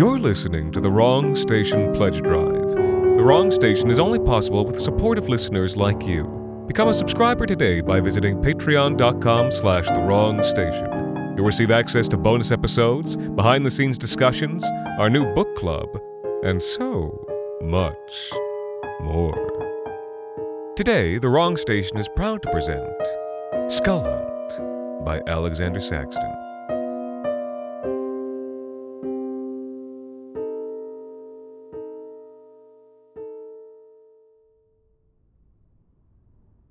You're listening to the Wrong Station Pledge Drive. The Wrong Station is only possible with supportive listeners like you. Become a subscriber today by visiting patreon.com slash the wrong station. You'll receive access to bonus episodes, behind-the-scenes discussions, our new book club, and so much more. Today, The Wrong Station is proud to present Skull Hunt by Alexander Saxton.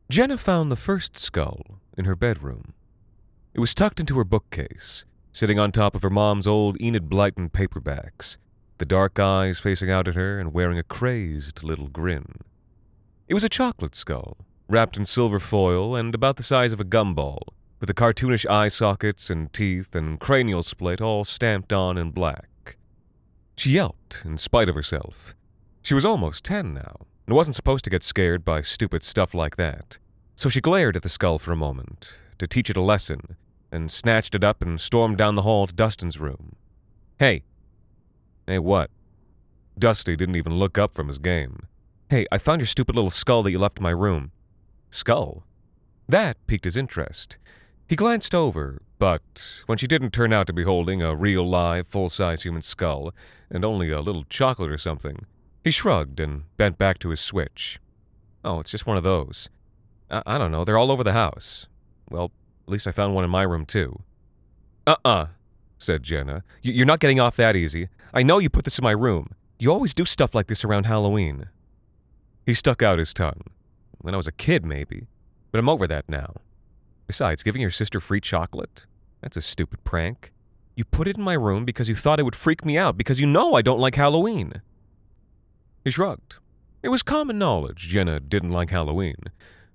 Jenna found the first skull in her bedroom. It was tucked into her bookcase, sitting on top of her mom's old Enid Blyton paperbacks, the dark eyes facing out at her and wearing a crazed little grin. It was a chocolate skull, wrapped in silver foil and about the size of a gumball, with the cartoonish eye sockets and teeth and cranial split all stamped on in black. She yelped in spite of herself. She was almost ten now, and wasn't supposed to get scared by stupid stuff like that. So she glared at the skull for a moment, to teach it a lesson, and snatched it up and stormed down the hall to Dustin's room. Hey. Hey, what? Dusty didn't even look up from his game. Hey, I found your stupid little skull that you left in my room. Skull? That piqued his interest. He glanced over, but when she didn't turn out to be holding a real live, full size human skull, and only a little chocolate or something, he shrugged and bent back to his switch. Oh, it's just one of those. I, I don't know, they're all over the house. Well, at least I found one in my room, too. Uh uh-uh, uh, said Jenna. You're not getting off that easy. I know you put this in my room. You always do stuff like this around Halloween. He stuck out his tongue. When I was a kid, maybe. But I'm over that now. Besides, giving your sister free chocolate? That's a stupid prank. You put it in my room because you thought it would freak me out, because you know I don't like Halloween. He shrugged. It was common knowledge Jenna didn't like Halloween.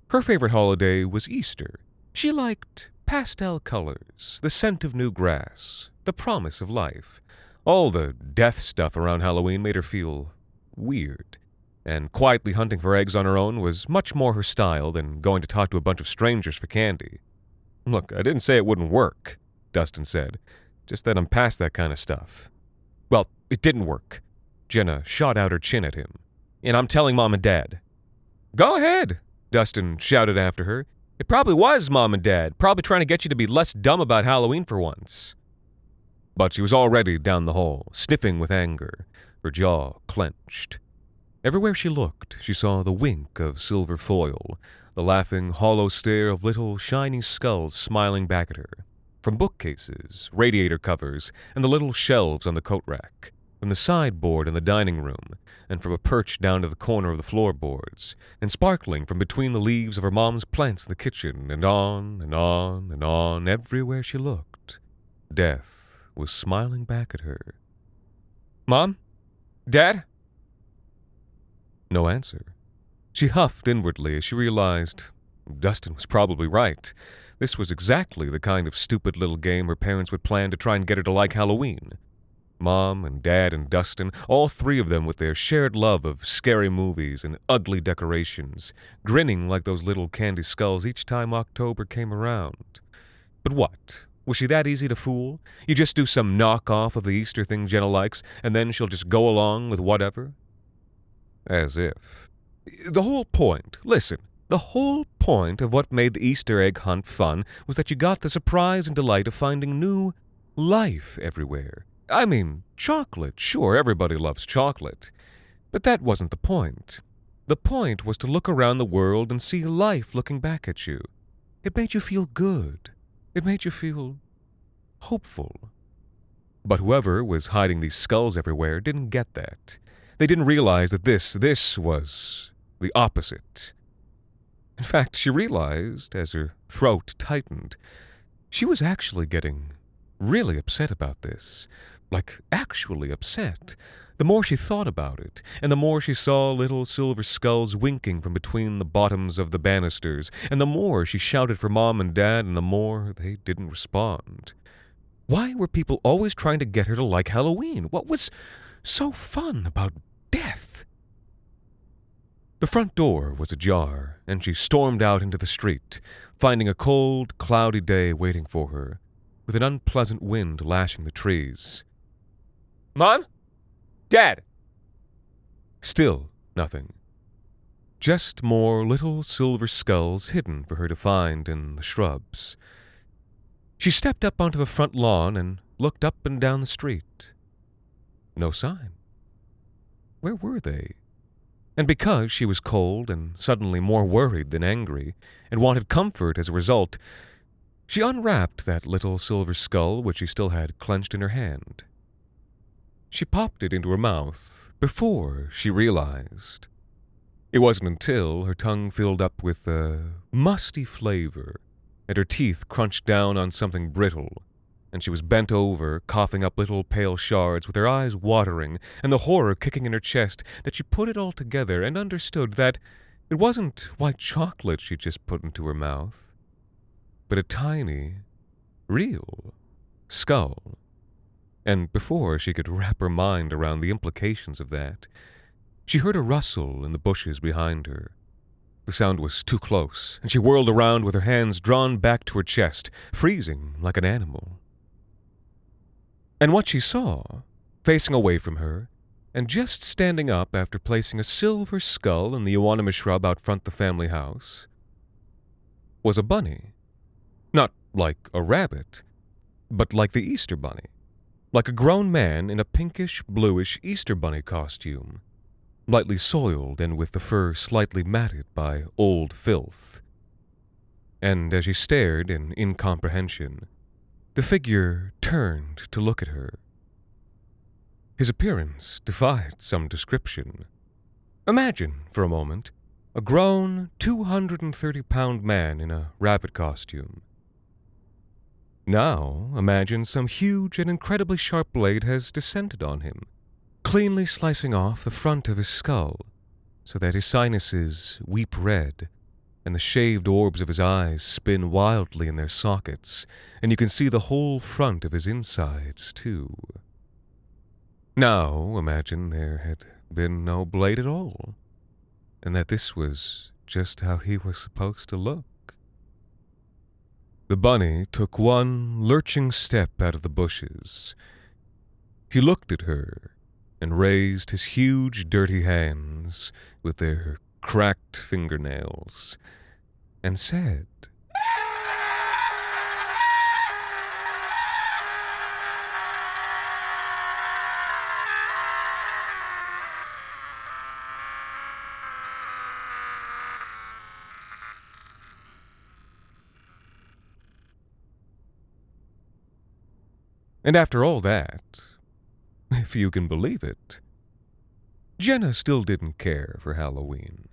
Her favorite holiday was Easter. She liked pastel colors, the scent of new grass, the promise of life. All the death stuff around Halloween made her feel weird. And quietly hunting for eggs on her own was much more her style than going to talk to a bunch of strangers for candy. Look, I didn't say it wouldn't work, Dustin said, just that I'm past that kind of stuff. Well, it didn't work. Jenna shot out her chin at him. And I'm telling Mom and Dad. Go ahead, Dustin shouted after her. It probably was Mom and Dad, probably trying to get you to be less dumb about Halloween for once. But she was already down the hall, sniffing with anger, her jaw clenched. Everywhere she looked, she saw the wink of silver foil, the laughing, hollow stare of little, shiny skulls smiling back at her. From bookcases, radiator covers, and the little shelves on the coat rack, from the sideboard in the dining room, and from a perch down to the corner of the floorboards, and sparkling from between the leaves of her mom's plants in the kitchen, and on and on and on, everywhere she looked. Death was smiling back at her. Mom? Dad? No answer. She huffed inwardly as she realized Dustin was probably right. This was exactly the kind of stupid little game her parents would plan to try and get her to like Halloween. Mom and Dad and Dustin, all three of them with their shared love of scary movies and ugly decorations, grinning like those little candy skulls each time October came around. But what? Was she that easy to fool? You just do some knock-off of the Easter thing Jenna likes, and then she'll just go along with whatever? As if. The whole point, listen, The whole point of what made the Easter egg hunt fun was that you got the surprise and delight of finding new life everywhere. I mean, chocolate, sure, everybody loves chocolate. But that wasn't the point. The point was to look around the world and see life looking back at you. It made you feel good. It made you feel hopeful. But whoever was hiding these skulls everywhere didn't get that. They didn't realize that this, this was the opposite. In fact, she realized, as her throat tightened, she was actually getting really upset about this. Like, actually upset. The more she thought about it, and the more she saw little silver skulls winking from between the bottoms of the banisters, and the more she shouted for Mom and Dad, and the more they didn't respond. Why were people always trying to get her to like Halloween? What was so fun about death? The front door was ajar, and she stormed out into the street, finding a cold, cloudy day waiting for her, with an unpleasant wind lashing the trees. Mom? Dad! Still nothing. Just more little silver skulls hidden for her to find in the shrubs. She stepped up onto the front lawn and looked up and down the street. No sign. Where were they? And because she was cold and suddenly more worried than angry, and wanted comfort as a result, she unwrapped that little silver skull which she still had clenched in her hand. She popped it into her mouth before she realized. It wasn't until her tongue filled up with a musty flavor and her teeth crunched down on something brittle, and she was bent over, coughing up little pale shards with her eyes watering and the horror kicking in her chest that she put it all together and understood that it wasn't white chocolate she'd just put into her mouth, but a tiny, real skull. And before she could wrap her mind around the implications of that, she heard a rustle in the bushes behind her. The sound was too close, and she whirled around with her hands drawn back to her chest, freezing like an animal. And what she saw, facing away from her, and just standing up after placing a silver skull in the euonymus shrub out front the family house, was a bunny. Not like a rabbit, but like the Easter bunny. Like a grown man in a pinkish bluish Easter bunny costume lightly soiled and with the fur slightly matted by old filth. And as she stared in incomprehension, the figure turned to look at her. His appearance defied some description. Imagine, for a moment, a grown, 230 pound man in a rabbit costume. Now, imagine some huge and incredibly sharp blade has descended on him cleanly slicing off the front of his skull so that his sinuses weep red and the shaved orbs of his eyes spin wildly in their sockets, and you can see the whole front of his insides, too. Now imagine there had been no blade at all, and that this was just how he was supposed to look. The bunny took one lurching step out of the bushes. He looked at her and raised his huge dirty hands with their cracked fingernails and said, And after all that, if you can believe it. Jenna still didn't care for Halloween.